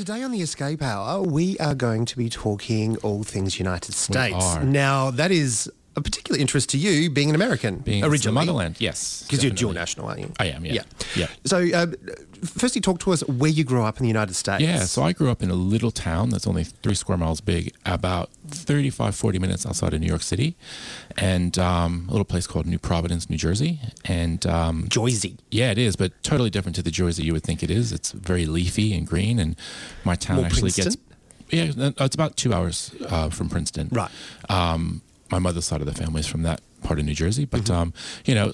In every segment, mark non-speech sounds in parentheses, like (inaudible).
Today on the Escape Hour, we are going to be talking all things United States. Now, that is a particular interest to you, being an American Being originally. motherland, yes. Because you're dual national, aren't you? I am, yeah. Yeah. Yeah. So, uh, firstly, talk to us where you grew up in the United States. Yeah, so I grew up in a little town that's only three square miles big, about 35, 40 minutes outside of New York City, and um, a little place called New Providence, New Jersey. And um, Joyzy. yeah, it is, but totally different to the Jersey you would think it is. It's very leafy and green, and my town More actually Princeton? gets. Yeah, it's about two hours uh, from Princeton. Right. Um, my mother's side of the family is from that part of New Jersey, but Mm-hmm. um, you know,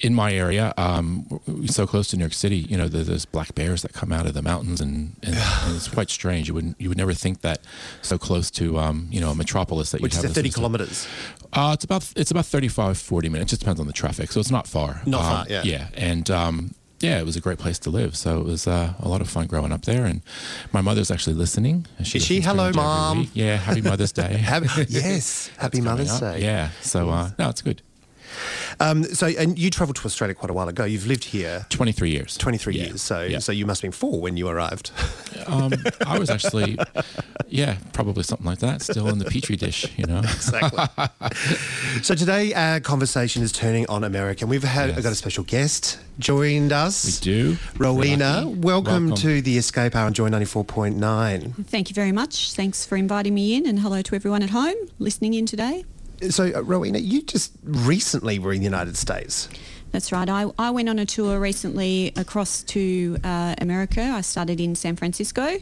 in my area, um, so close to New York City. You know, there- there's black bears that come out of the mountains, and, and, and it's quite strange. You wouldn't you would never think that so close to um, you know a metropolis that Which you have at this 30 sort kilometres. uh, it's about it's about 35, 40 minutes. It just depends on the traffic, so it's not far. Not Um, far, yeah. Yeah, and um, yeah, it was a great place to live. So it was uh, a lot of fun growing up there. And my mother's actually listening. Is she? Hello, Mom. Yeah, happy Mother's Day. (laughs) Happy, (laughs) yes, Happy Mother's up. Day. Yeah, so uh, no, it's good. Um, so, and you travelled to Australia quite a while ago. You've lived here Twenty three years. 23 Yeah, years. So, yeah. so you must have been four when you arrived. (laughs) um, I was actually, yeah, probably something like that. Still in the petri dish, you know. exactly. (laughs) so today our conversation is turning on America. and We've had Yes. got a special guest joined us. We do. Rowena, welcome, Welcome. to the Escape Hour on Joy 94.9. Thank you very much. Thanks for inviting me in, and hello to everyone at home listening in today. So, uh, Rowena, you just recently were in the United States. That's right. I, I went on a tour recently across to uh, America. I started in San Francisco.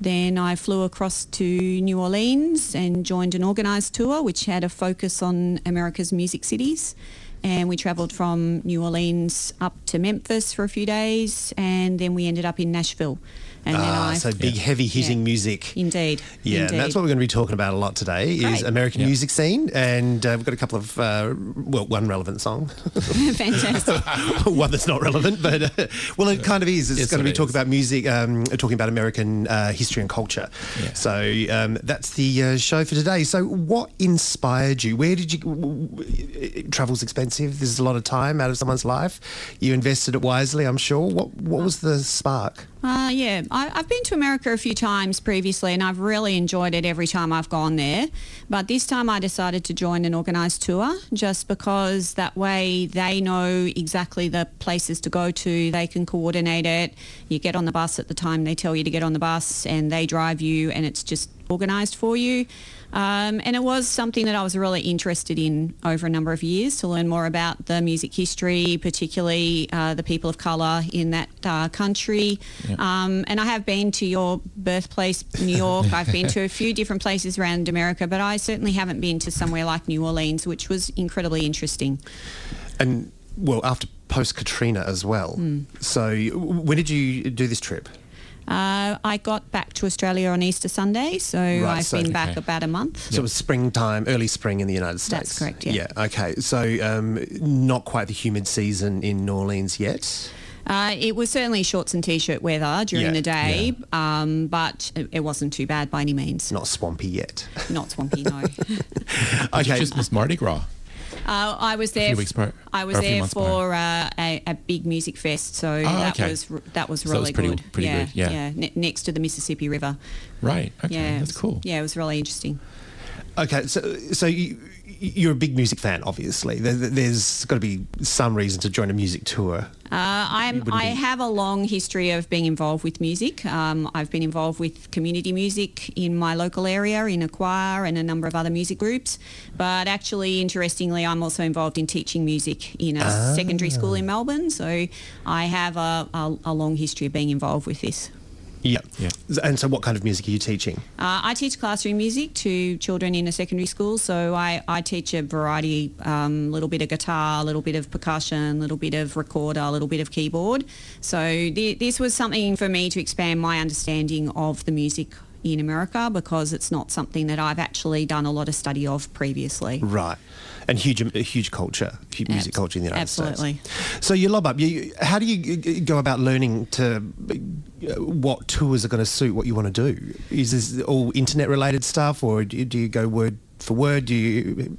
Then I flew across to New Orleans and joined an organised tour which had a focus on America's music cities. And we travelled from New Orleans up to Memphis for a few days and then we ended up in Nashville. And then Ah, I, so big, heavy hitting Yeah. music. indeed. Yeah, indeed. and that's what we're going to be talking about a lot today is American Yeah. music scene, and uh, we've got a couple of uh, well, one relevant song, (laughs) (laughs) Fantastic. one that's not relevant, but uh, well, it kind of is. It's Yes, going to be talking about music, um, talking about American uh, history and culture. Yeah. So um, that's the uh, show for today. So, what inspired you? Where did you? w- w- Travel's expensive. There's a lot of time out of someone's life. You invested it wisely, I'm sure. What What was the spark? Uh, yeah, I, I've been to America a few times previously and I've really enjoyed it every time I've gone there. But this time I decided to join an organised tour just because that way they know exactly the places to go to. They can coordinate it. You get on the bus at the time they tell you to get on the bus and they drive you and it's just organised for you. Um, and it was something that I was really interested in over a number of years to learn more about the music history, particularly uh, the people of colour in that uh, country. Um, and I have been to your birthplace, New York. I've been to a (laughs) few different places around America, but I certainly haven't been to somewhere like New Orleans, which was incredibly interesting. And well, after post Katrina as well. Hmm. So, when did you do this trip? Uh, I got back to Australia on Easter Sunday, so I've so- been back okay. about a month. So it was springtime, early spring in the United States. That's correct, yeah. Yeah. Okay. So um, not quite the humid season in New Orleans yet. Uh, it was certainly shorts and t-shirt weather during Yeah, the day, um, but it, it wasn't too bad by any means. Not swampy yet. Not swampy, no. (laughs) Did you okay. just miss Mardi Gras? Uh, I was there. few weeks prior- I was a there for uh, a, a big music fest, so that okay. was that was So that really was pretty- good. pretty yeah, good, yeah. ne- next to the Mississippi River. Right. Okay. Yeah, That's cool. Yeah, it was really interesting. Okay. So so you, you're a big music fan, obviously. There, there's got to be some reason to join a music tour. Uh, I'm, I have a long history of being involved with music. Um, I've been involved with community music in my local area, in a choir and a number of other music groups. But actually, interestingly, I'm also involved in teaching music in a secondary school in Melbourne. So I have a, a, a long history of being involved with this. Yeah. Yeah. And so, what kind of music are you teaching? Uh, I teach classroom music to children in a secondary school, so I, I teach a variety, a um, little bit of guitar, a little bit of percussion, a little bit of recorder, a little bit of keyboard. So th- this was something for me to expand my understanding of the music in America because it's not something that I've actually done a lot of study of previously. Right. And huge, huge culture, huge music Abs- culture in the United absolutely. States. Absolutely. So you lob up. You, how do you go about learning to what tours are going to suit what you want to do? Is this all internet related stuff, or do you, go word for word? Do you?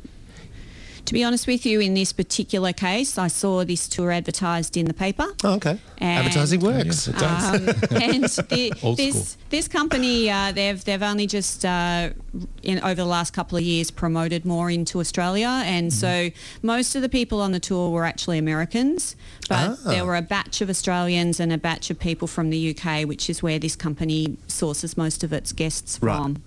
To be honest with you, in this particular case, I saw this tour advertised in the paper. Oh, okay. And- Advertising works. Yes, it does. Um, (laughs) and the, Old this this company uh, they've they've only just uh, in over the last couple of years promoted more into Australia, and Mm-hmm. so most of the people on the tour were actually Americans, but Ah. there were a batch of Australians and a batch of people from the UK, which is where this company sources most of its guests Right. from.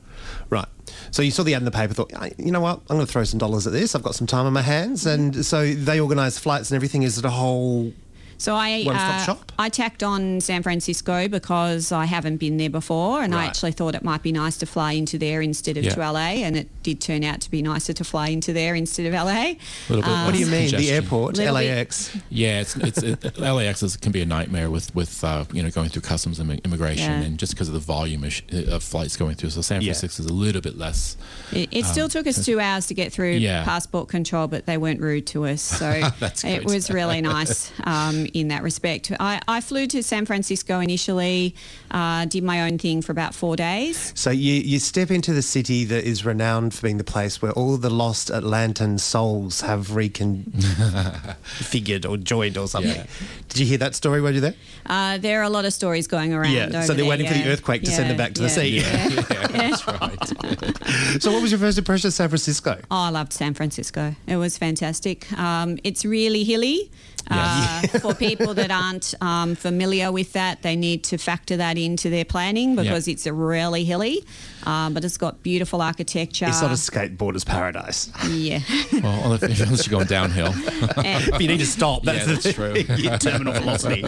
Right. So you saw the ad in the paper, thought, you know what, I'm going to throw some dollars at this. I've got some time on my hands. And so they organise flights and everything. Is it a whole. So I uh. I tacked on San Francisco because I haven't been there before, and I actually thought it might be nice to fly into there instead of Yeah. to LA, and it did turn out to be nicer to fly into there instead of LA. Little bit What do you less mean? The airport, Little bit- LAX. Yeah, it's it's it, LAX is, can be a nightmare with with uh, you know going through customs and immigration, Yeah. and just because of the volume of, sh- of flights going through. So San Yeah. Francisco is a little bit less. It, it still took us two hours to get through Um, Yeah. passport control, but they weren't rude to us, so (laughs) That's it was really nice (laughs) um, in that respect. I, I flew to San Francisco initially, uh, did my own thing for about four days. So you, you step into the city that is renowned for being the place where all the lost Atlantean souls have reconfigured or joined or something. Yeah. Did you hear that story while you were there? Uh, there are a lot of stories going around. Yeah, so they're there, waiting for the earthquake to send them back to the sea. (laughs) Yeah. That's right. So what was your first impression of San Francisco? Oh, I loved San Francisco. It was fantastic. Um, it's really hilly. Uh, for people that aren't um, familiar with that, they need to factor that into their planning because it's really hilly. Um, but it's got beautiful architecture. It's not a skateboarder's paradise. yeah. (laughs) well, if, unless you're going downhill. (laughs) but you need to stop. Yeah, That's, that's true. (laughs) your terminal velocity.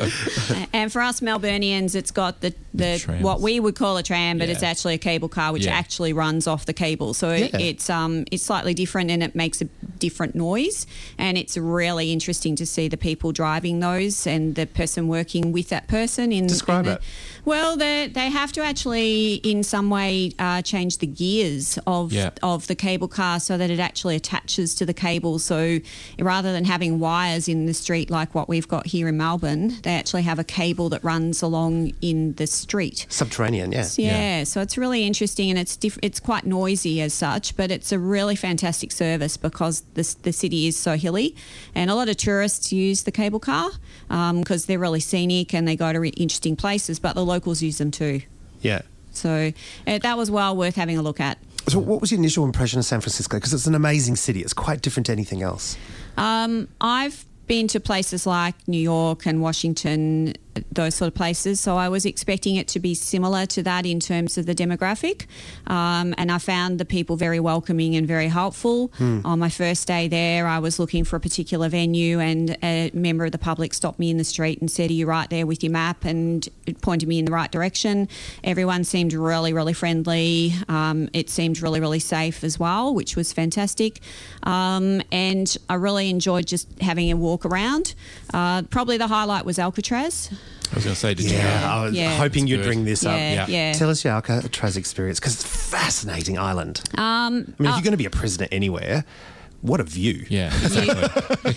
and for us Melburnians, it's got the, the Trams. what we would call a tram, but it's actually a cable car, which Yeah. actually runs off the cable. So it- Yeah. it's um it's slightly different and it makes a different noise. And it's really interesting to see the people driving those and the person working with that person. In Describe in it. The- Well, they they have to actually in some way uh, change the gears of Yeah. of the cable car so that it actually attaches to the cable. So rather than having wires in the street like what we've got here in Melbourne, they actually have a cable that runs along in the street. Subterranean, yeah. Yeah, so it's really interesting and it's diff- it's quite noisy as such, but it's a really fantastic service because the, the city is so hilly, and a lot of tourists use the cable car because they're really scenic and they go to re- interesting places, but the locals use them too. Yeah. So uh, that was well worth having a look at. So what was your initial impression of San Francisco? Because it's an amazing city. It's quite different to anything else. Um, I've been to places like New York and Washington, those sort of places. So I was expecting it to be similar to that in terms of the demographic. Um, and I found the people very welcoming and very helpful. On my first day there, I was looking for a particular venue, and a member of the public stopped me in the street and said, Are you right there with your map? And it pointed me in the right direction. Everyone seemed really, really friendly. Um, it seemed really, really safe as well, which was fantastic. Um, and I really enjoyed just having a walk around. Uh, probably the highlight was Alcatraz. I was going to say, did you? Yeah, I was Yeah. hoping That's you'd good. bring this Yeah, up. yeah. yeah. Tell us your Alcatraz experience because it's a fascinating island. Um, I mean, if you're going to be a prisoner anywhere, what a view. Yeah, (laughs) exactly.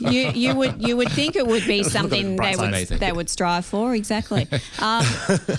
you, you would you would think it would be (laughs) something they would Amazing. they would strive for exactly. (laughs) Um,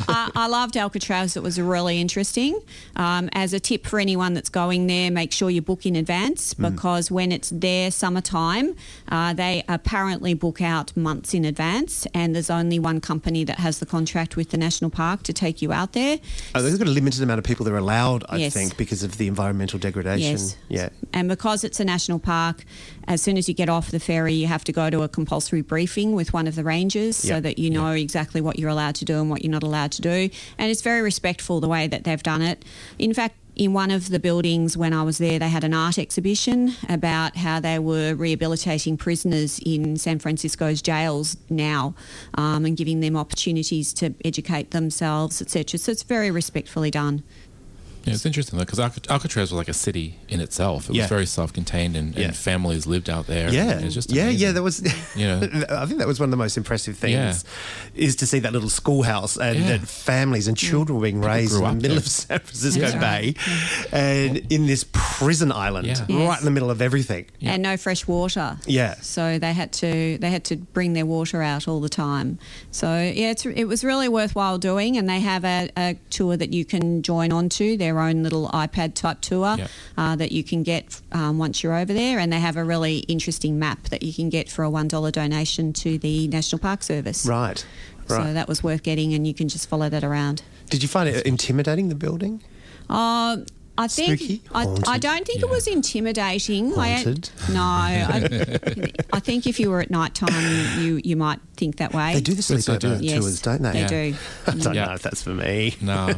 I, I loved Alcatraz. It was really interesting. Um, as a tip for anyone that's going there, make sure you book in advance Mm. because when it's their summertime, uh, they apparently book out months in advance, and there's only one company that has the contract with the national park to take you out there. Oh, they've got a limited amount of people that are allowed, I Yes. think, because of the environmental degradation. Yes. Yeah. And because it's a national park, as soon as you get off the ferry, you have to go to a compulsory briefing with one of the rangers Yeah. so that you know exactly what you're allowed to do and what you're not allowed to do. And it's very respectful the way that they've done it. In fact, in one of the buildings when I was there, they had an art exhibition about how they were rehabilitating prisoners in San Francisco's jails now um, and giving them opportunities to educate themselves, etc. So it's very respectfully done. Yeah, it's interesting though because Alcatraz was like a city in itself. It Yeah. was very self-contained, and, Yeah. and families lived out there. Yeah, and it's just yeah, amazing. yeah. That was, (laughs) You know? (laughs) I think that was one of the most impressive things Yeah. is to see that little schoolhouse and Yeah. that families and children were being raised in the middle there. of San Francisco That's Bay, and in this prison island, Yeah. right in the middle of everything. and no fresh water. Yeah. So they had to they had to bring their water out all the time. So yeah, it's, it was really worthwhile doing, and they have a, a tour that you can join onto their own little iPad type tour Yeah. uh, that you can get um, once you're over there, and they have a really interesting map that you can get for a one dollar donation to the National Park Service. Right, Right. So that was worth getting, and you can just follow that around. Did you find it intimidating the building? Uh, I think Spooky? I, I don't think it was intimidating. I- Haunted? no, I, (laughs) I think if you were at night time, you you might think that way. They do the Yes, they sleepover do. Yes, tours, don't they? They Yeah. do. (laughs) I don't Yeah. know if that's for me. No,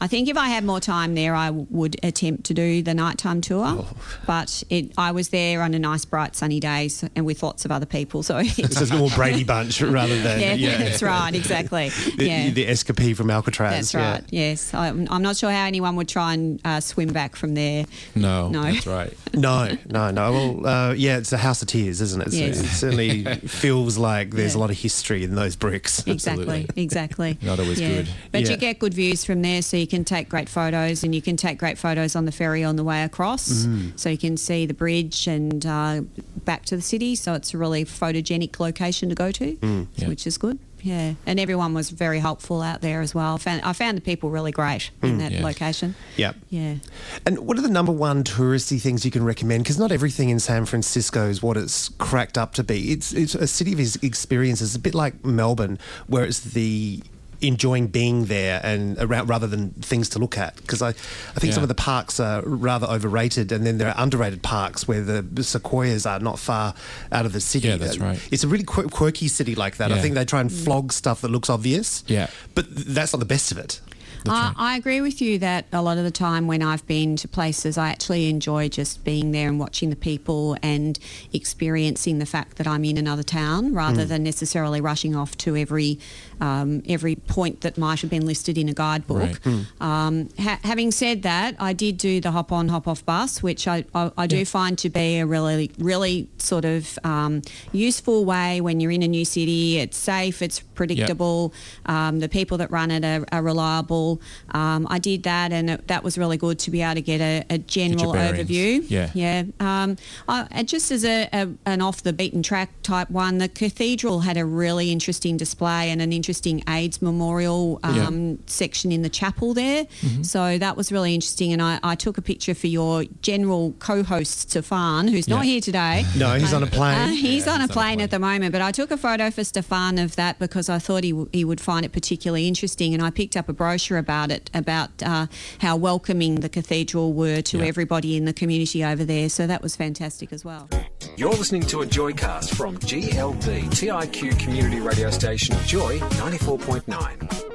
I think if I had more time there, I would attempt to do the nighttime tour. Oh. But it, I was there on a nice, bright, sunny day, so, and with lots of other people. So So it's more Brady Bunch rather than yeah, that's right, exactly. the, yeah. the escapee from Alcatraz. That's yeah. right. Yes, I'm, I'm not sure how anyone would try and uh, swim back from there. no, No. that's right. (laughs) No, no, no. Well, uh, yeah, it's a house of tears, isn't it? So Yes. It certainly (laughs) feels like there's a lot of history in those bricks. Exactly, Absolutely. exactly. (laughs) Not always good. But Yeah. you get good views from there, so you can take great photos, and you can take great photos on the ferry on the way across. Mm. So you can see the bridge and uh, back to the city. So it's a really photogenic location to go to, Mm. Yeah. which is good. Yeah, and everyone was very helpful out there as well. Found, I found the people really great in hmm. that Yeah. location. Yeah. Yeah. And what are the number one touristy things you can recommend? Because not everything in San Francisco is what it's cracked up to be. It's it's a city of ex- experiences, a bit like Melbourne, where it's the enjoying being there and around rather than things to look at. Because I, I think Yeah. some of the parks are rather overrated and then there are underrated parks where the sequoias are not far out of the city. Yeah, that's Uh, right. it's a really quir- quirky city like that. I think they try and flog stuff that looks obvious Yeah. but th- that's not the best of it. I, I agree with you that a lot of the time when I've been to places, I actually enjoy just being there and watching the people and experiencing the fact that I'm in another town rather than necessarily rushing off to every um, every point that might have been listed in a guidebook. Right. Um, ha- having said that, I did do the hop on, hop off bus, which I, I, I do find to be a really, really sort of um, useful way when you're in a new city. It's safe, it's predictable. Um, the people that run it are, are reliable. Um, I did that, and it, that was really good to be able to get a, a general bearings. overview. Yeah. yeah. Um, I, just as a, a, an off the beaten track type one, the cathedral had a really interesting display and an interesting AIDS memorial Yeah. um, section in the chapel there. Mm-hmm. So that was really interesting. And I, I took a picture for your general co-host Stefan, who's not here today. (laughs) no he's on a plane Uh, (laughs) he's Yeah, on a he's on a plane plane. at the moment, but I took a photo for Stefan of that because I thought he, w- he would find it particularly interesting. And I picked up a brochure about it, about uh, how welcoming the cathedral were to Yeah. everybody in the community over there. So that was fantastic as well. You're listening to a Joycast from GLB TIQ community radio station Joy 94.9.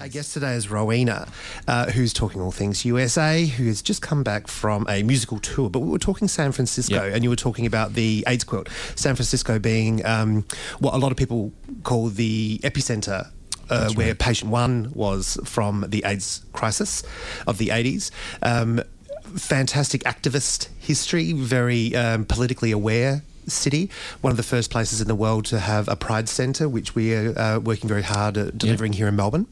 Our guest today is Rowena, uh, who's talking all things USA, who has just come back from a musical tour. But we were talking San Francisco, Yeah. and you were talking about the AIDS quilt. San Francisco being um, what a lot of people call the epicenter. Uh, where patient one was from the AIDS crisis of the 80s. Um, fantastic activist history, very um, politically aware city. One of the first places in the world to have a pride centre, which we are uh, working very hard at delivering here in Melbourne.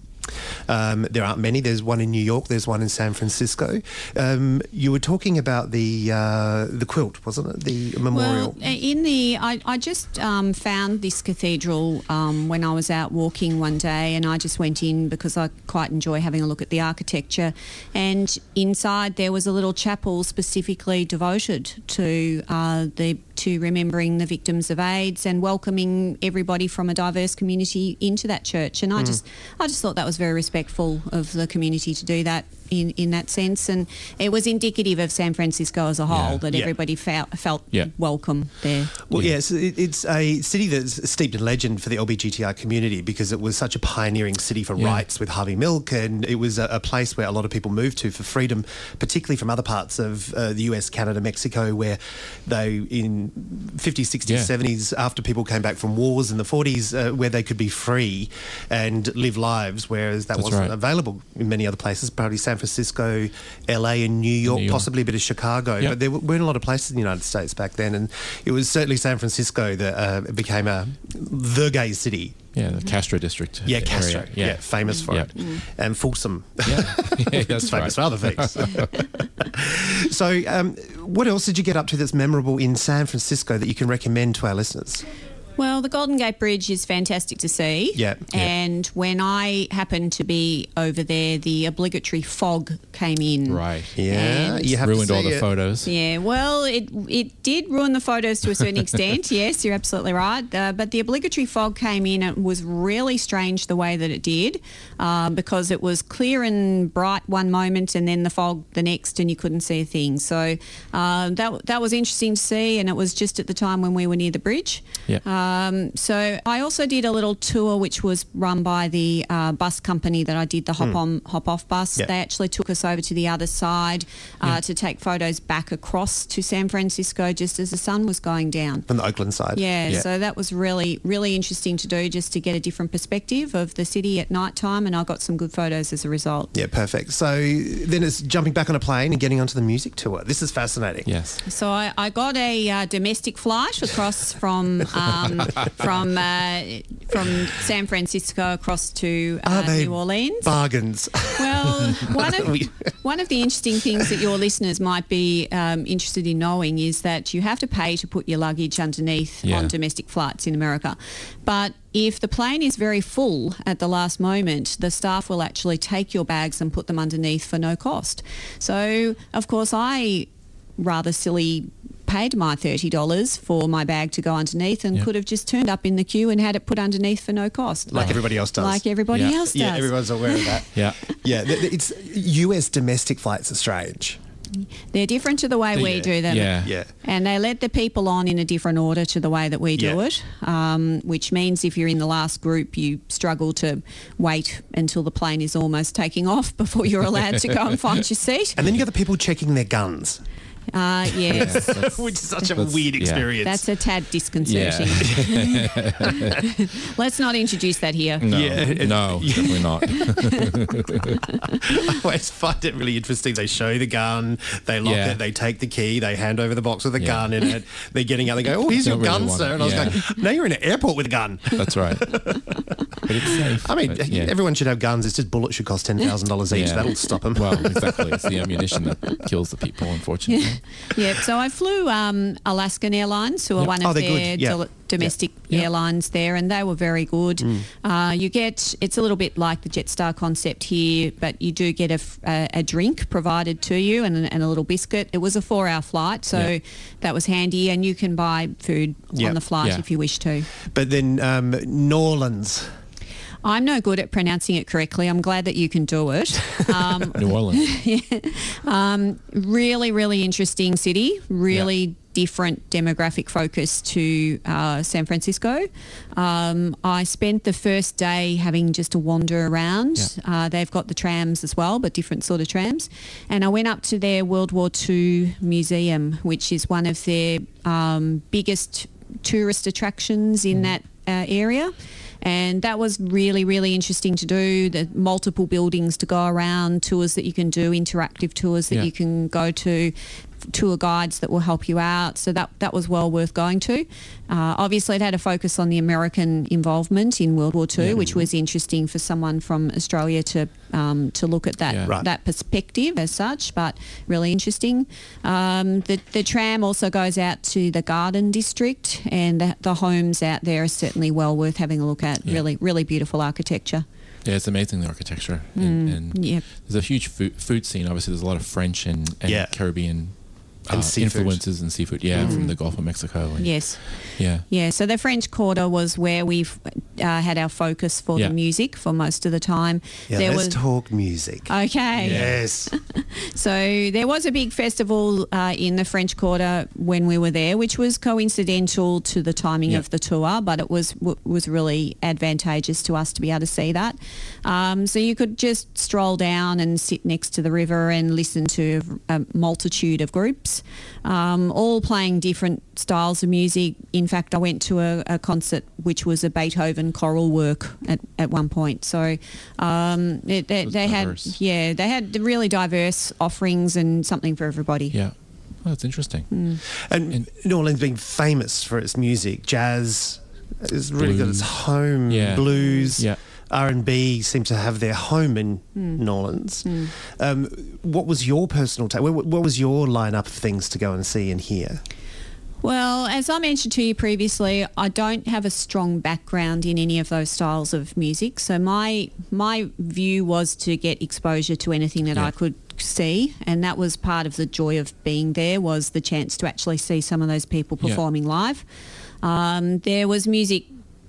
Um, there aren't many. There's one in New York. There's one in San Francisco. Um, you were talking about the uh, the quilt, wasn't it? The memorial. Well, uh, in the, I, I just um, found this cathedral um, when I was out walking one day, and I just went in because I quite enjoy having a look at the architecture. And inside there was a little chapel specifically devoted to uh, the to remembering the victims of AIDS and welcoming everybody from a diverse community into that church. And I mm. just, I just thought that was very respectful of the community to do that in, in that sense. And it was indicative of San Francisco as a whole Yeah. that Yeah. everybody felt, felt Yeah. welcome there. Well, yes, it, it's a city that's steeped in legend for the LBGTI community because it was such a pioneering city for Yeah. rights with Harvey Milk, and it was a, a place where a lot of people moved to for freedom, particularly from other parts of uh, the US, Canada, Mexico, where they in 50s, 60s, Yeah. 70s, after people came back from wars in the 40s, uh, where they could be free and live lives, whereas that That's wasn't right. available in many other places, probably San Francisco, LA, and New York, New York. possibly a bit of Chicago. Yeah. But there weren't a lot of places in the United States back then, and it was certainly San Francisco that uh, became a the gay city. Yeah, the Castro district. Yeah. Castro. Yeah, famous for Yeah. it. And Folsom. Yeah, (laughs) yeah that's famous right. for other things. (laughs) so, um, what else did you get up to that's memorable in San Francisco that you can recommend to our listeners? Well, the Golden Gate Bridge is fantastic to see. Yeah. Yeah. And when I happened to be over there, the obligatory fog came in. Right. Yeah, And- you have Ruined to all the it. photos. Yeah, well, it it did ruin the photos to a certain extent. (laughs) yes, you're absolutely right. Uh, but the obligatory fog came in. It was really strange the way that it did, uh, because it was clear and bright one moment, and then the fog the next, and you couldn't see a thing. So uh, that that was interesting to see, and it was just at the time when we were near the bridge. Yeah. Um, so I also did a little tour, which was run by the uh, bus company that I did the hop on hop off bus. Yeah. They actually took us over to the other side uh, to take photos back across to San Francisco just as the sun was going down. From the Oakland side. Yeah, Yeah. so that was really, really interesting to do just to get a different perspective of the city at night time, and I got some good photos as a result. Yeah, perfect. So then it's jumping back on a plane and getting onto the music tour. This is fascinating. Yes. So I, I got a uh, domestic flight across from (laughs) um, (laughs) from uh, from San Francisco across to Are uh, they New Orleans. Bargains. Well, (laughs) one of, one of the interesting things that your listeners might be um, interested in knowing is that you have to pay to put your luggage underneath Yeah. on domestic flights in America. But if the plane is very full at the last moment, the staff will actually take your bags and put them underneath for no cost. So, of course, I rather silly paid my $30 for my bag to go underneath and Yeah. could have just turned up in the queue and had it put underneath for no cost. Like everybody else does. Like everybody Yeah. else does. yeah, everyone's aware of that. (laughs) Yeah. Yeah, th- th- it's US domestic flights are strange. They're different to the way we Yeah. do them. Yeah. Yeah. And they let the people on in a different order to the way that we do Yeah. it, um, which means if you're in the last group, you struggle to wait until the plane is almost taking off (laughs) before you're allowed to go and find your seat. And then you got the people checking their guns, Uh, yes. (laughs) which is such a That's- weird yeah. experience. That's a tad disconcerting. (laughs) Let's not introduce that here. No, Yeah. no, (laughs) definitely not. I always find it really interesting. They show the gun, they lock Yeah. it, they take the key, they hand over the box with the Yeah. gun in it. They're getting out. They go, "Oh, here's your Don't really gun, sir." it. And I was going, "No, you're in an airport with a gun." That's right. But it's safe. I mean, But, yeah. everyone should have guns. It's just bullets should cost ten thousand dollars each. Yeah. That'll stop them. Well, exactly. It's the ammunition that kills the people, unfortunately. Yeah, so I flew um, Alaskan Airlines, who are Yep. one Oh, of they're their dol- domestic Yeah. airlines there, and they were very good. Uh, you get it's a little bit like the Jetstar concept here, but you do get a, f- a- a drink provided to you and, and a little biscuit. It was a four-hour flight, so that was handy, and you can buy food on the flight if you wish to. But then um, New Orleans. I'm no good at pronouncing it correctly. I'm glad that you can do it. (laughs) Um, New Orleans. (laughs) yeah. really, really interesting city. Really different demographic focus to uh, San Francisco. Um, I spent the first day having just a wander around. Uh, they've got the trams as well, but different sort of trams. And I went up to their World War II museum, which is one of their um, biggest tourist attractions in that uh, area. And that was really, really interesting to do. The multiple buildings to go around, tours that you can do, interactive tours that Yeah. you can go to, tour guides that will help you out. So that that was well worth going to. Uh, obviously, it had a focus on the American involvement in World War II, which was interesting for someone from Australia to um, to look at that Yeah. Right. that perspective as such. But really interesting. Um, the the tram also goes out to the Garden District, and the, the homes out there are certainly well worth having a look at. Yeah. Really, really beautiful architecture. Yeah, it's amazing the architecture. Mm. And, and Yep. there's a huge food, food scene. Obviously, there's a lot of French and, and Yeah. Caribbean And uh, seafood. influences and seafood. Yeah, from the Gulf of Mexico. And, Yes. Yeah. Yeah, so the French Quarter was where we've uh, had our focus for Yeah. the music for most of the time. Yeah, there let's was talk music. okay. Yes. (laughs) So there was a big festival uh, in the French Quarter when we were there, which was coincidental to the timing Yeah. of the tour, but it was w- was really advantageous to us to be able to see that. Um, so you could just stroll down and sit next to the river and listen to a multitude of groups, um, all playing different styles of music. In fact, I went to a, a concert which was a Beethoven choral work at, at one point. So um, it, they, was they had yeah they had really diverse offerings and something for everybody. Yeah. Oh, that's interesting. Mm. And New Orleans being famous for its music, jazz has really got its home. Yeah. Blues, Yeah. R and B seem to have their home in Hmm. New Orleans. Um, what was your personal take? What, what was your lineup of things to go and see and hear? Well, as I mentioned to you previously, I don't have a strong background in any of those styles of music. So my my view was to get exposure to anything that Yeah. I could see, and that was part of the joy of being there was the chance to actually see some of those people Yeah. performing live. Um, there was music.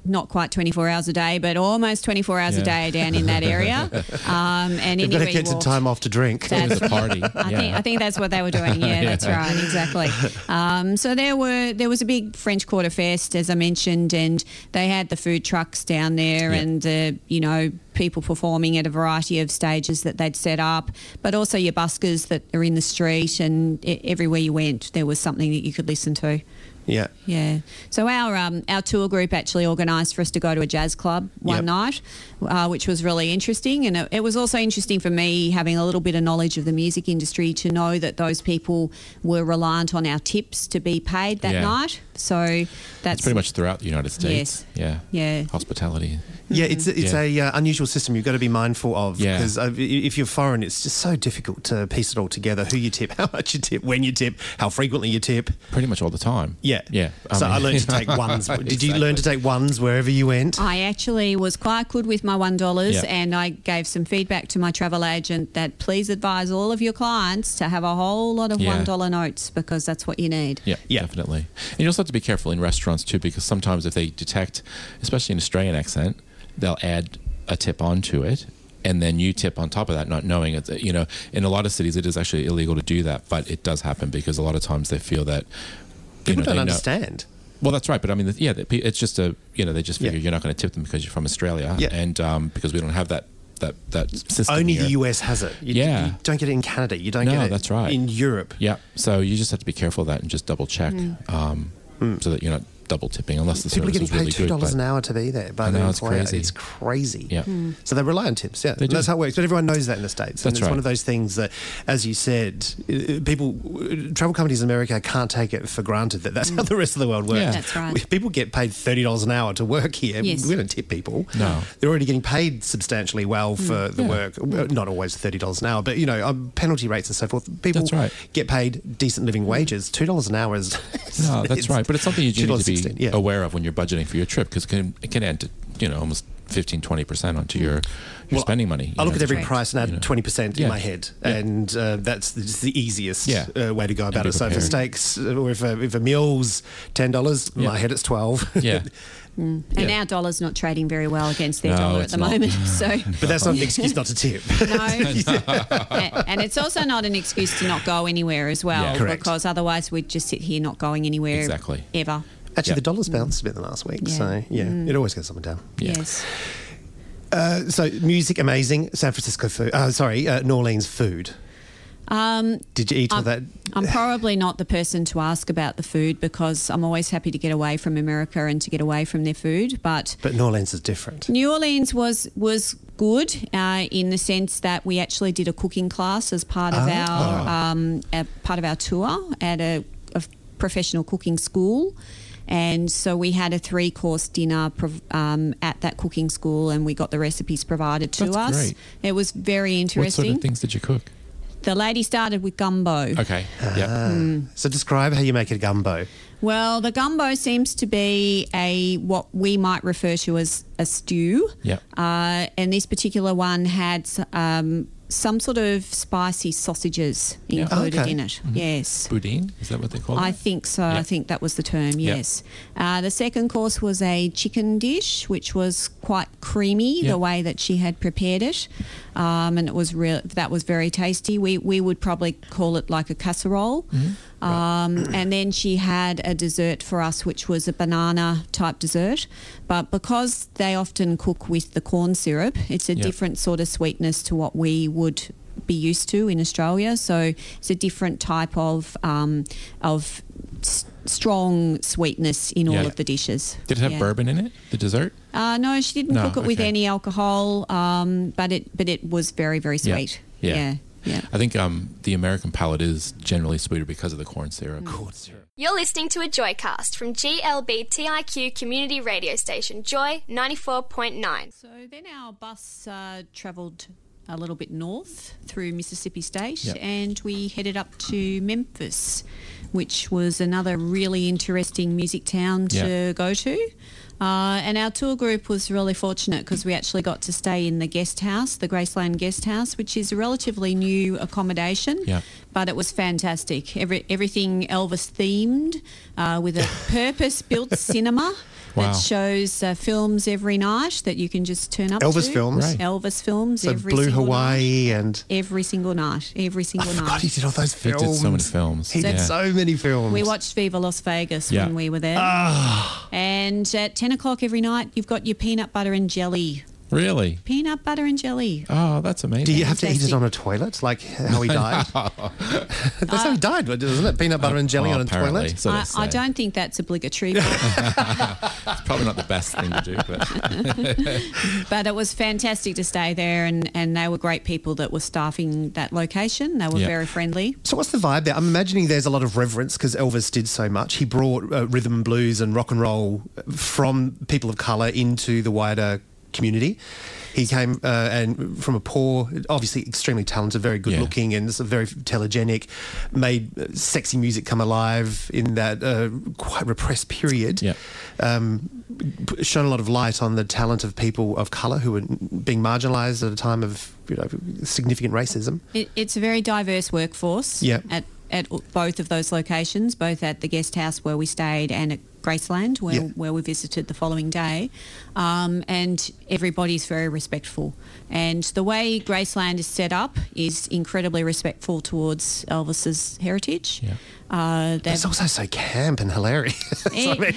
Not quite 24 hours a day, but almost 24 hours a day down in that area. (laughs) Um, and You've got to get some time off to drink. That's- a party. I yeah. think I think that's what they were doing. (laughs) Yeah, that's right, exactly. Um, so there were there was a big French Quarter Fest, as I mentioned, and they had the food trucks down there, Yeah. and uh, you know people performing at a variety of stages that they'd set up, but also your buskers that are in the street, and e- everywhere you went, there was something that you could listen to. Yeah. Yeah. So our um, our tour group actually organised for us to go to a jazz club one Yep. night, uh, which was really interesting, and it, it was also interesting for me having a little bit of knowledge of the music industry to know that those people were reliant on our tips to be paid that Yeah. night. So that's It's pretty much throughout the United States. Yeah. Yeah. Hospitality. Yeah, it's it's Yeah. a uh, unusual system you've got to be mindful of because i- if you're foreign, it's just so difficult to piece it all together. Who you tip, (laughs) how much you tip, when you tip, how frequently you tip. Pretty much all the time. Yeah, Yeah. so um, I mean- learned to (laughs) take ones. Did you learn to take ones wherever you went? I actually was quite good with my one dollars, Yeah. and I gave some feedback to my travel agent that please advise all of your clients to have a whole lot of Yeah. one dollar notes because that's what you need. Yeah, Yeah. definitely. And you also have to be careful in restaurants too, because sometimes if they detect, especially an Australian accent, they'll add a tip onto it, and then you tip on top of that, not knowing it. You know, in a lot of cities, it is actually illegal to do that, but it does happen because a lot of times they feel that you People know, don't they know- understand. Well, that's right, but I mean, yeah, it's just a you know they just figure Yeah. you're not going to tip them because you're from Australia, Yeah. and um, because we don't have that that that system. Only here. the US has it. You, Yeah. you don't get it in Canada. You don't No, get it that's right. in Europe. Yeah, so you just have to be careful of that and just double check, um, so that you're not double tipping unless the Hmm. People are getting paid really two dollars an hour to be there by I the it's employer. crazy. It's crazy. Yeah. So they rely on tips. Yeah, They And that's how it works. But everyone knows that in the states. and That's it's right. one of those things that, as you said, people, travel companies in America can't take it for granted that that's how the rest of the world works. Yeah. That's right. People get paid thirty dollars an hour to work here. Yes. We don't tip people. No. they're already getting paid substantially well for the Yeah. work. Well, Not always thirty dollars an hour, but you know, um, penalty rates and so forth. People That's right. get paid decent living wages. Two dollars an hour is No, (laughs) that's right. But it's something you do need to be $2.16, yeah. aware of when you're budgeting for your trip because it can, it can add to, you know, almost 15, 20% onto your, your Well, spending money. you I look know, at every Right. price and you know. add twenty percent in my head, Yeah. and uh, that's the, just the easiest Yeah. uh, way to go about be it. So if a steaks uh, or if a, if a meal's ten dollars, Yeah. my head it's twelve. (laughs) Yeah. (laughs) And Yeah. our dollar's not trading very well against their No, dollar at the not. moment. (laughs) So but that's not an excuse not to tip. no, and and it's also not an excuse to not go anywhere as well, Yeah. Because otherwise we'd just sit here not going anywhere Exactly. ever. Actually, Yeah. the dollar's bounced a bit in the last week, Yeah. so yeah, it always goes up and down. Yeah. Yes. Uh, so music amazing, San Francisco food. Uh, sorry, uh, New Orleans food. Um, Did you eat all I'm, that? I'm probably not the person to ask about the food because I'm always happy to get away from America and to get away from their food. But But New Orleans is different. New Orleans was was good uh, in the sense that we actually did a cooking class as part of our um, a part of our tour at a, a professional cooking school. And so we had a three course dinner prov- um, at that cooking school, and we got the recipes provided to That's us. great. It was very interesting. What sort of things did you cook? The lady started with gumbo. Okay. yeah. Hmm. So describe how you make a gumbo. Well, the gumbo seems to be a what we might refer to as a stew. Yeah. Uh, and this particular one had um, some sort of spicy sausages Yeah. included Okay. in it. Yes. Boudin, is that what they call it? I think so. Yeah. I think that was the term. Yeah. Yes. Uh, the second course was a chicken dish, which was quite creamy Yeah. the way that she had prepared it, um, and it was real. That was very tasty. We we would probably call it like a casserole. Mm-hmm. Um, and then she had a dessert for us, which was a banana type dessert. But because they often cook with the corn syrup, it's a Yeah. different sort of sweetness to what we would be used to in Australia. So it's a different type of um, of s- strong sweetness in all Yeah. of the dishes. Did it have Yeah. bourbon in it? The dessert? Uh, no, she didn't No, cook it with any alcohol, um, but it but it was very very sweet. Yeah. yeah. Yeah. I think um, the American palate is generally sweeter because of the corn syrup. You're listening to a Joycast from GLBTIQ community radio station Joy 94.9. So then our bus uh, travelled a little bit north through Mississippi State Yep. and we headed up to Memphis, which was another really interesting music town to Yeah. go to. Uh, and our tour group was really fortunate because we actually got to stay in the guest house, the Graceland Guest House, which is a relatively new accommodation. Yeah. But it was fantastic. Every, everything Elvis themed uh, with a (laughs) purpose-built cinema Wow. that shows uh, films every night that you can just turn up Elvis to. films? Right. Elvis films So every Blue single Hawaii and night. Every single night. Every I single forgot night. he did all those He films. did so many films. He did Yeah. so many films. We watched Viva Las Vegas Yeah. when we were there. Ah. And at 10 o'clock every night, you've got your peanut butter and jelly. Really? Peanut butter and jelly. Oh, that's amazing. Do you have to eat it on a toilet, like how he (laughs) died? (laughs) That's how he died, doesn't it? Peanut butter and jelly Well, on a toilet. so I, I don't think that's obligatory, but, (laughs) It's probably not the best thing to do, but but it was fantastic to stay there, and, and they were great people that were staffing that location. They were Yeah. very friendly. So what's the vibe there? I'm imagining there's a lot of reverence because Elvis did so much. He brought uh, rhythm and blues and rock and roll from people of colour into the wider community. He came uh, and from a poor, obviously extremely talented, very good Yeah. looking, and sort of very telegenic. Made uh, sexy music come alive in that uh, quite repressed period. Yeah. Um, p- shone a lot of light on the talent of people of colour who were being marginalised at a time of you know significant racism. It, it's a very diverse workforce Yeah. at, at both of those locations, both at the guest house where we stayed and at Graceland where, Yeah. where we visited the following day. Um, and everybody's very respectful. And the way Graceland is set up is incredibly respectful towards Elvis's heritage. Yeah. Uh, It's also so camp and hilarious. (laughs) (laughs) I mean,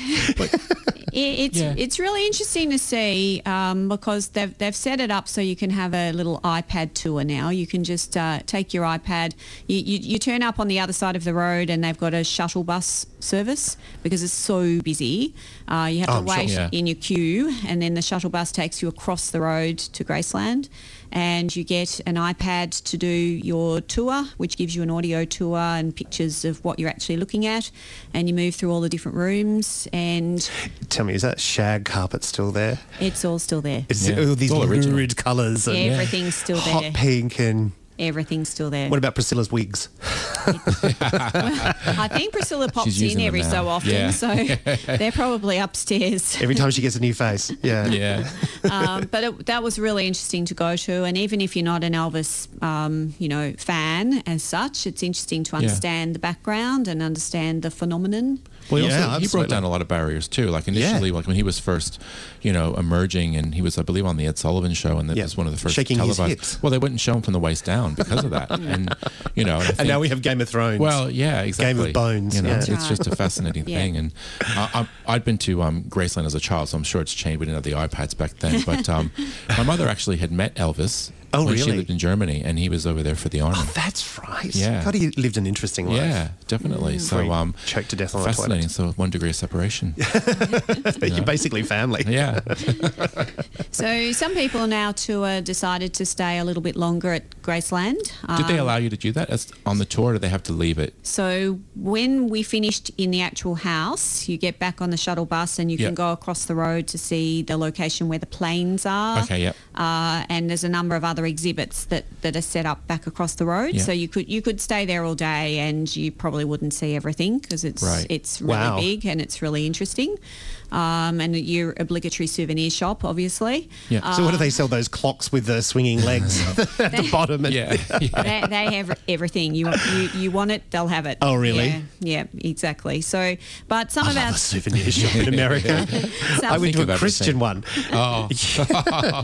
it- it's Yeah. it's really interesting to see um, because they've they've set it up so you can have a little iPad tour now. You can just uh, take your iPad, you, you you turn up on the other side of the road, and they've got a shuttle bus service because it's so busy. Uh, you have Oh, to I'm sure. wait Yeah. in your queue, and then the shuttle bus takes you across the road to Graceland. And you get an iPad to do your tour, which gives you an audio tour and pictures of what you're actually looking at. And you move through all the different rooms, and tell me, is that shag carpet still there? it's all still there. It's Yeah. all these It's all original. lurid colours and Everything's still there. hot there. pink and Everything's still there. what about Priscilla's wigs? (laughs) I think Priscilla pops in every so often, Yeah. so (laughs) they're probably upstairs. Every time she gets a new face. Yeah. yeah. um, but it, that was really interesting to go to. And even if you're not an Elvis, um, you know, fan as such, it's interesting to understand the background and understand the phenomenon. Well, he, Yeah, also, he broke down a lot of barriers too. Like initially, like when he was first, you know, emerging, and he was, I believe, on the Ed Sullivan Show, and that Yeah. was one of the first Shaking his televised. hips. Well, they wouldn't show him from the waist down because of that, (laughs) and you know, and, I And now we have Game of Thrones. Well, yeah, exactly. Game of Bones, You know, yeah. it's, it's just a fascinating Yeah. thing. And I, I, I'd been to um, Graceland as a child, so I'm sure it's changed. We didn't have the iPads back then, (laughs) but um, my mother actually had met Elvis. Oh, when She really? lived in Germany, and he was over there for the army. Oh, that's right. Yeah. God, he lived an interesting life. yeah, definitely. Before he So, um, choked to death on a fascinating. toilet. So, one degree of separation. (laughs) You're basically family. yeah. (laughs) So some people on our tour decided to stay a little bit longer at Graceland. Did they Um, allow you to do that as, on the tour, or did they have to leave it? So when we finished in the actual house, you get back on the shuttle bus and you can go across the road to see the location where the planes are. Okay, yep. Uh, and there's a number of other other exhibits that, that are set up back across the road. Yeah. So you could you could stay there all day and you probably wouldn't see everything because it's Right. it's really Wow. big and it's really interesting. Um, and your obligatory souvenir shop, obviously. Yeah. So what do they sell? Those clocks with the swinging legs (laughs) (laughs) at the bottom? And yeah, (laughs) yeah. they, they have everything. You, you you want it, they'll have it. Oh, really? Yeah, yeah, exactly. So, but some I of love our a souvenir shop in America. I went to of a everything. Christian one. Oh,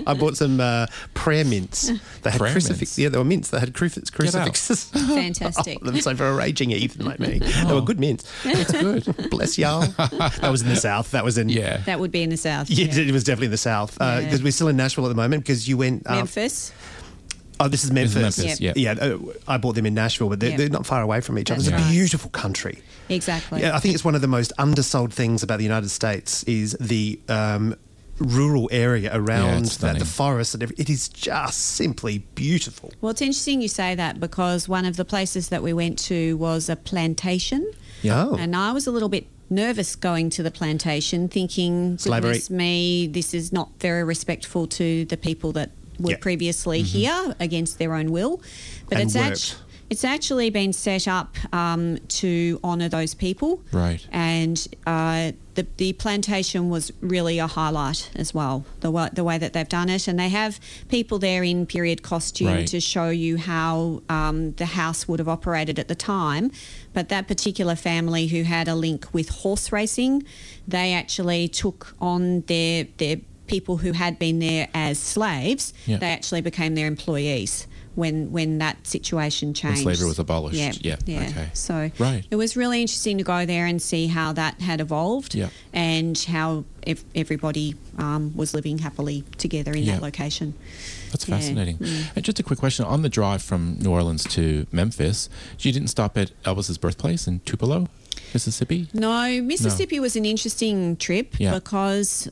I bought some uh, prayer mints. They had Prayer mints? Yeah, they were mints. They had crucif- crucifixes. fantastic. Oh, them so for a raging heathen like me. They were good mints. it's good. Bless y'all. that was in the south. That was in Yeah. that would be in the south. Yeah, it was definitely in the south because Yeah. we're still in Nashville at the moment. Because you went. Uh, Memphis. oh, this is This Memphis. is Memphis, Yep. yeah. Yeah, uh, I bought them in Nashville, but they're, Yep. they're not far away from each other. That's It's a beautiful country. Exactly. Yeah, I think it's one of the most undersold things about the United States is the um, rural area around it's that, the stunning. forest and everything. It is just simply beautiful. Well, it's interesting you say that because one of the places that we went to was a plantation. Yeah. Oh. And I was a little bit nervous going to the plantation, thinking, Slavery. goodness me, this is not very respectful to the people that were Yeah. previously mm-hmm. here against their own will. But And it's actually it's actually been set up um, to honour those people. Right. And uh, the, the plantation was really a highlight as well, the, wa- the way that they've done it. And they have people there in period costume Right. to show you how um, the house would have operated at the time. But that particular family who had a link with horse racing, they actually took on their, their people who had been there as slaves, Yeah. they actually became their employees. When, when that situation changed, slavery was abolished. Yeah, Yeah, yeah. okay. So Right. it was really interesting to go there and see how that had evolved Yeah. and how ev- everybody um, was living happily together in Yeah. that location. That's fascinating. Mm. And just a quick question on the drive from New Orleans to Memphis, you didn't stop at Elvis's birthplace in Tupelo, Mississippi? No, Mississippi was an interesting trip because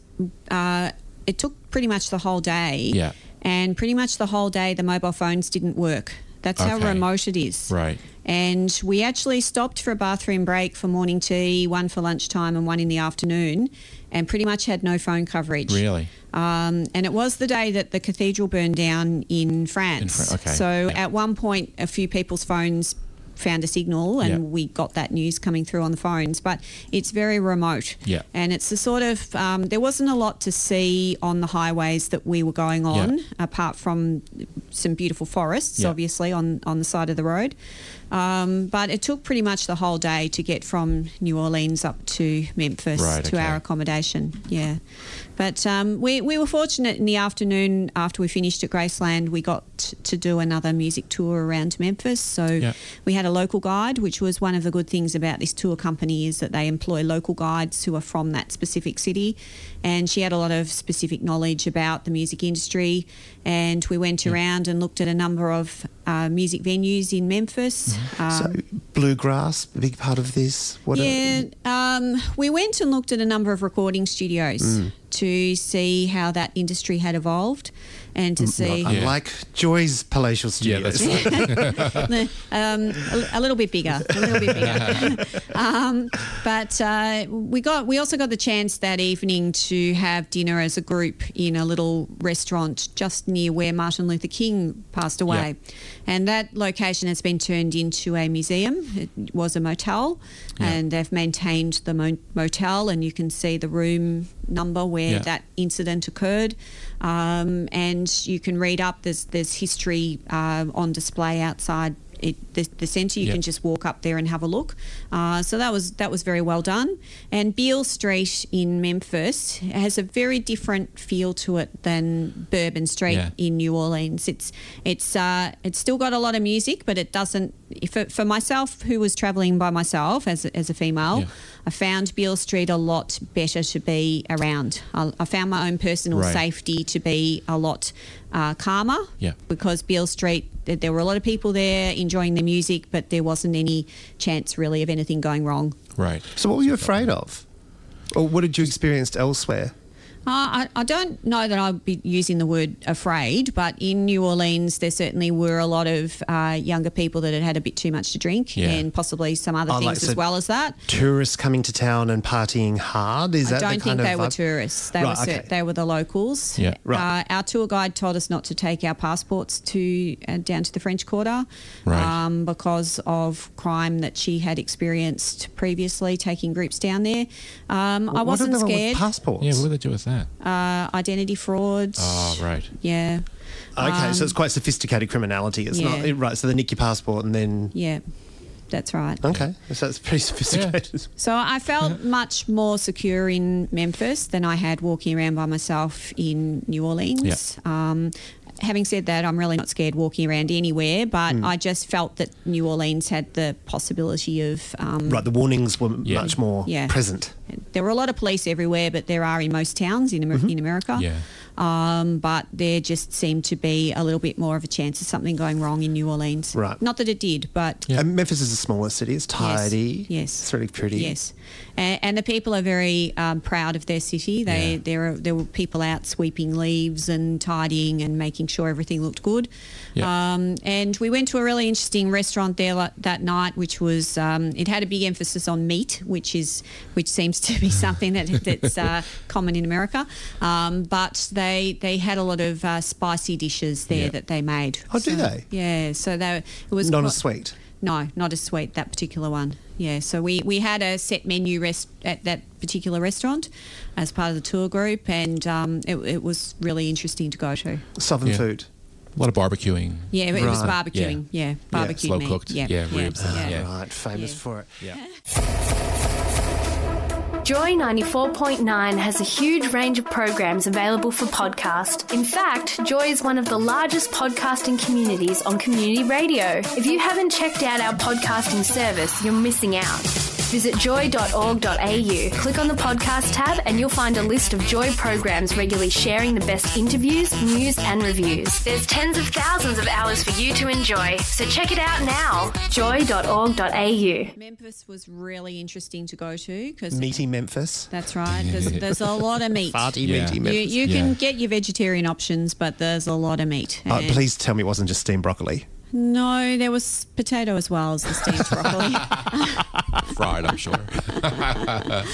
uh, it took pretty much the whole day. Yeah. And pretty much the whole day, the mobile phones didn't work. That's how remote it is. Right. And we actually stopped for a bathroom break for morning tea, one for lunchtime, and one in the afternoon, and pretty much had no phone coverage. Really? Um, and it was the day that the cathedral burned down in France. Fran- okay, So yeah. at one point, a few people's phones found a signal and Yeah. we got that news coming through on the phones. But it's very remote. Yeah. And it's the sort of, um, there wasn't a lot to see on the highways that we were going on, apart from some beautiful forests, Yeah. obviously, on, on the side of the road. Um, but it took pretty much the whole day to get from New Orleans up to Memphis Right, to our accommodation. Yeah. But um, we, we were fortunate in the afternoon after we finished at Graceland, we got t- to do another music tour around Memphis. So Yeah. we had a local guide, which was one of the good things about this tour company is that they employ local guides who are from that specific city. And she had a lot of specific knowledge about the music industry. And we went around and looked at a number of uh, music venues in Memphis. Um, so bluegrass, a big part of this. What a- yeah, um, we went and looked at a number of recording studios Mm. to see how that industry had evolved and to see Yeah. unlike Joy's palatial Yeah, studios. that's right. (laughs) (laughs) um, a, a little bit bigger, a little bit bigger. (laughs) um, but uh, we got we also got the chance that evening to have dinner as a group in a little restaurant just near where Martin Luther King passed away, and that location has been turned into a museum. It was a motel, Yeah. and they've maintained the mo- motel, and you can see the room number where Yeah. that incident occurred, um, and you can read up. There's there's history um on display outside. It, the, the centre you Yeah. can just walk up there and have a look. Uh, so that was that was very well done. And Beale Street in Memphis has a very different feel to it than Bourbon Street Yeah. in New Orleans. It's it's uh, it's still got a lot of music, but it doesn't. For, for myself, who was travelling by myself as a, as a female, Yeah. I found Beale Street a lot better to be around. I, I found my own personal Right. safety to be a lot uh, calmer. Yeah. Because Beale Street, there, there were a lot of people there enjoying the music, but there wasn't any chance really of anything going wrong. right. So what were you afraid of? Or what did you experience elsewhere? Uh, I, I don't know that I'd be using the word afraid, but in New Orleans, there certainly were a lot of uh, younger people that had had a bit too much to drink Yeah. and possibly some other Oh, things like, as well as that. Tourists coming to town and partying hard. Is I that don't the think kind they were vibe? tourists. They Right, were cer- okay. they were the locals. Yeah. Right. Uh, our tour guide told us not to take our passports to uh, down to the French Quarter, Right. um, because of crime that she had experienced previously, taking groups down there. Um, I wasn't did they with scared. passports. Yeah, what do they do with that? Uh, identity frauds. Oh, right. Yeah. Okay, so it's quite sophisticated criminality. It's yeah. not right. So they nick your passport and then Yeah. That's right. okay, so it's pretty (laughs) sophisticated. So I felt much more secure in Memphis than I had walking around by myself in New Orleans. Um, having said that, I'm really not scared walking around anywhere, but Hmm. I just felt that New Orleans had the possibility of. Um, Right, the warnings were Yeah. much more Yeah. present. There were a lot of police everywhere, but there are in most towns in, Amer- in America. Yeah. Um, but there just seemed to be a little bit more of a chance of something going wrong in New Orleans. Right. Not that it did, but Yeah. And Memphis is a smaller city. It's tidy. Yes. It's really pretty. Yes, and, and the people are very um, proud of their city. They Yeah. there are, there were people out sweeping leaves and tidying and making sure everything looked good. Yeah. Um, and we went to a really interesting restaurant there la- that night, which was um, it had a big emphasis on meat, which is which seems to be (laughs) something that that's uh, common in America. Um, but they they had a lot of uh, spicy dishes there Yeah. that they made. Oh, do they? Yeah. So they it was Not quite- as sweet. No, not as sweet, that particular one. Yeah, so we, we had a set menu rest at that particular restaurant as part of the tour group, and um, it, it was really interesting to go to. Southern Yeah. food. A lot of barbecuing. Yeah, it was barbecuing. Yeah, barbecued Slow meat. cooked. Yeah, Yeah, ribs and- Yeah. Yeah. Right, famous Yeah. for it. Yeah. (laughs) Joy 94.9 has a huge range of programs available for podcast. In fact, Joy is one of the largest podcasting communities on community radio. If you haven't checked out our podcasting service, you're missing out. Visit joy.org.au, click on the podcast tab, and you'll find a list of Joy programs regularly sharing the best interviews, news, and reviews. There's tens of thousands of hours for you to enjoy, so check it out now. joy.org.au. Memphis was really interesting to go to because Meaty Memphis. that's right. There's, there's a lot of meat. Farty, Yeah. meaty You, Memphis. you can Yeah. get your vegetarian options, but there's a lot of meat. Oh, And- please tell me it wasn't just steamed broccoli. No, there was potato as well as the steamed broccoli. (laughs) Fried, I'm sure. (laughs)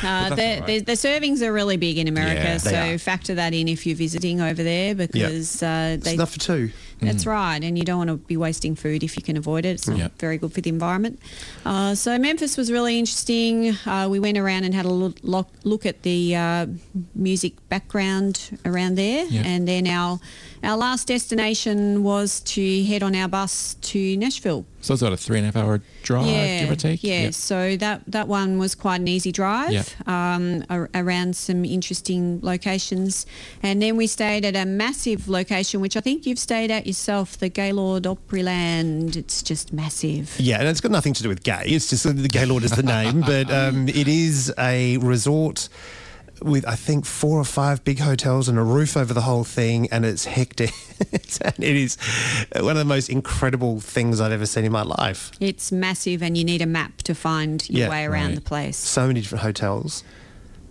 Uh, the, the, the servings are really big in America, Yeah. so are. factor that in if you're visiting over there because uh, It's enough for two. That's right, and you don't want to be wasting food if you can avoid it. It's not Yeah. very good for the environment. Uh, so Memphis was really interesting. Uh, we went around and had a look, look, look at the uh, music background around there, Yeah. and then our our last destination was to head on our bus to Nashville. So it's about a three and a half hour drive, give or take. Yeah, Yeah. so that that one was quite an easy drive Yeah. um, ar- around some interesting locations, and then we stayed at a massive location, which I think you've stayed at yourself, the Gaylord Opryland. It's just massive. Yeah, and it's got nothing to do with gay. It's just the Gaylord is the name, but (laughs) um, it is a resort with I think four or five big hotels and a roof over the whole thing, and it's hectic. (laughs) and it is one of the most incredible things I've ever seen in my life. It's massive, and you need a map to find your Yeah. way around Right. the place, So many different hotels.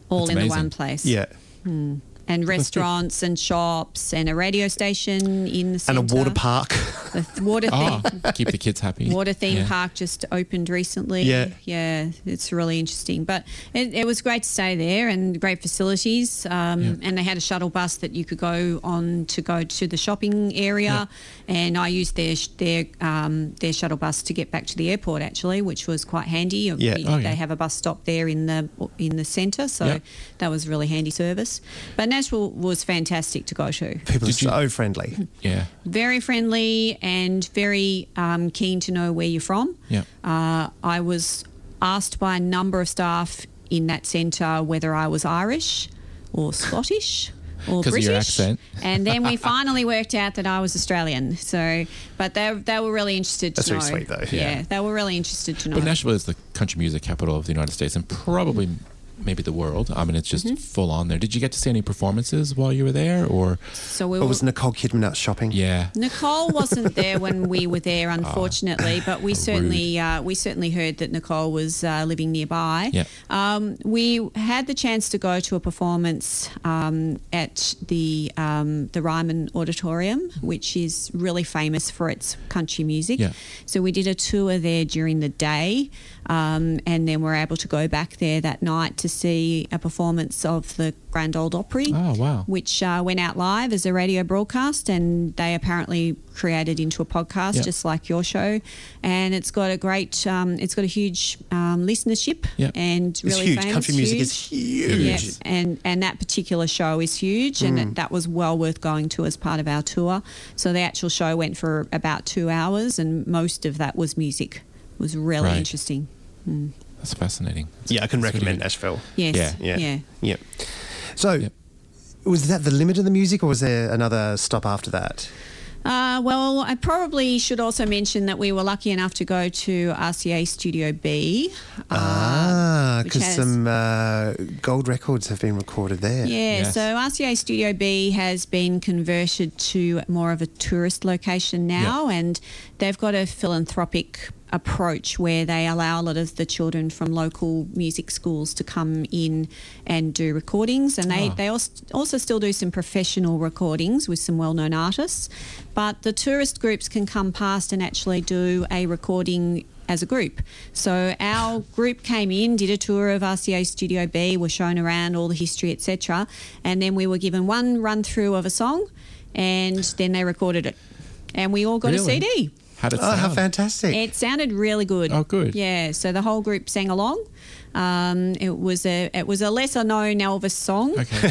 all That's in the one place. Yeah, hmm. And restaurants and shops and a radio station in the centre. and a water park. The th- water Oh, (laughs) theme. keep the kids happy. Water theme Yeah. park just opened recently. Yeah. yeah, it's really interesting. But it, it was great to stay there and great facilities. Um, Yeah. And they had a shuttle bus that you could go on to go to the shopping area. And I used their their um, their shuttle bus to get back to the airport actually, which was quite handy. Yeah. We- Oh, they have a bus stop there in the in the centre, so Yeah. that was really handy service. But Nashville was fantastic to go to People are Did you- so friendly. (laughs) Yeah. very friendly and very um, keen to know where you're from. Yeah. Uh, I was asked by a number of staff in that centre whether I was Irish or Scottish. Or 'Cause of British, your accent. and then we (laughs) finally worked out that I was Australian. So, but they they were really interested to That's know. really sweet, though. Yeah. Yeah. they were really interested to know. But Nashville is the country music capital of the United States and probably maybe the world. I mean, it's just Mm-hmm. full on there. Did you get to see any performances while you were there, or So we Or were, was Nicole Kidman out shopping? yeah? Nicole wasn't there (laughs) when we were there, unfortunately, but we certainly uh, we certainly heard that Nicole was uh, living nearby. Yeah. Um, we had the chance to go to a performance um, at the um, the Ryman Auditorium, which is really famous for its country music. Yeah. So we did a tour there during the day, um, and then we're able to go back there that night to see a performance of the Grand Old Opry Oh wow! which uh, went out live as a radio broadcast, and they apparently created into a podcast, Yep. just like your show. And it's got a great, um, it's got a huge um, listenership, Yep. and It's really huge. famous. Country music huge. is huge. Yes, and and that particular show is huge, and it, that was well worth going to as part of our tour. So the actual show went for about two hours, and most of that was music. It was really Right. interesting. That's fascinating. Yeah, I can recommend really Nashville. Yes, Yeah. Yeah. yeah. Yeah. So, Yep. was that the limit of the music, or was there another stop after that? Uh, well, I probably should also mention that we were lucky enough to go to RCA Studio B. ah, because has- some uh, gold records have been recorded there. Yeah, Yes. so RCA Studio B has been converted to more of a tourist location now, and they've got a philanthropic approach where they allow a lot of the children from local music schools to come in and do recordings and they, Ah. they also, also still do some professional recordings with some well-known artists but the tourist groups can come past and actually do a recording as a group. So our group came in, did a tour of RCA Studio B, were shown around all the history, etc., and then we were given one run through of a song, and then they recorded it, and we all got a CD. How did it Oh, how fantastic. It sounded really good. Oh, good. Yeah. So the whole group sang along. Um, it was a it was a lesser known Elvis song. Okay.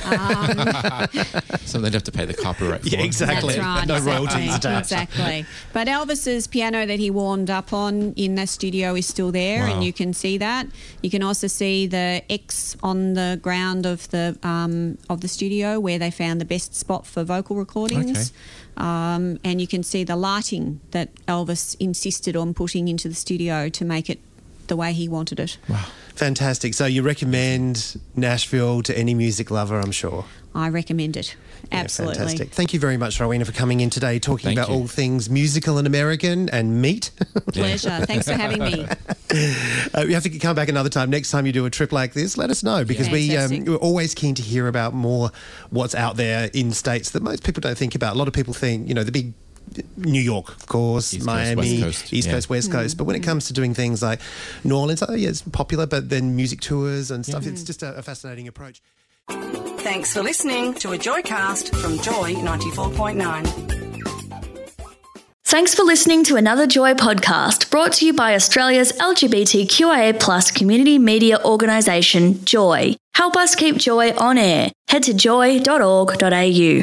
(laughs) so they'd have to pay the copyright for. Yeah, exactly. That's right. No exactly, royalties attached. Exactly. But Elvis's piano that he warmed up on in the studio is still there, Wow. and you can see that. You can also see the X on the ground of the um, of the studio where they found the best spot for vocal recordings. Um, and you can see the lighting that Elvis insisted on putting into the studio to make it the way he wanted it. Fantastic. So you recommend Nashville to any music lover, I'm sure. I recommend it. Yeah, Absolutely. fantastic. Thank you very much, Rowena, for coming in today, talking Thank about you. all things musical and American and meat. (laughs) Pleasure. Thanks for having me. (laughs) Uh, you have to come back another time. Next time you do a trip like this, let us know because we um, we're always keen to hear about more what's out there in states that most people don't think about. A lot of people think, you know, the big New York, of course, East Coast, Miami, West Coast, East yeah. Coast, West Coast. But when it hmm. comes to doing things like New Orleans, oh yeah, it's popular. But then music tours and stuff, it's just a, a fascinating approach. Thanks for listening to a Joycast from Joy 94.9. Thanks for listening to another Joy podcast brought to you by Australia's LGBTQIA plus community media organisation, Joy. Help us keep Joy on air. Head to joy.org.au.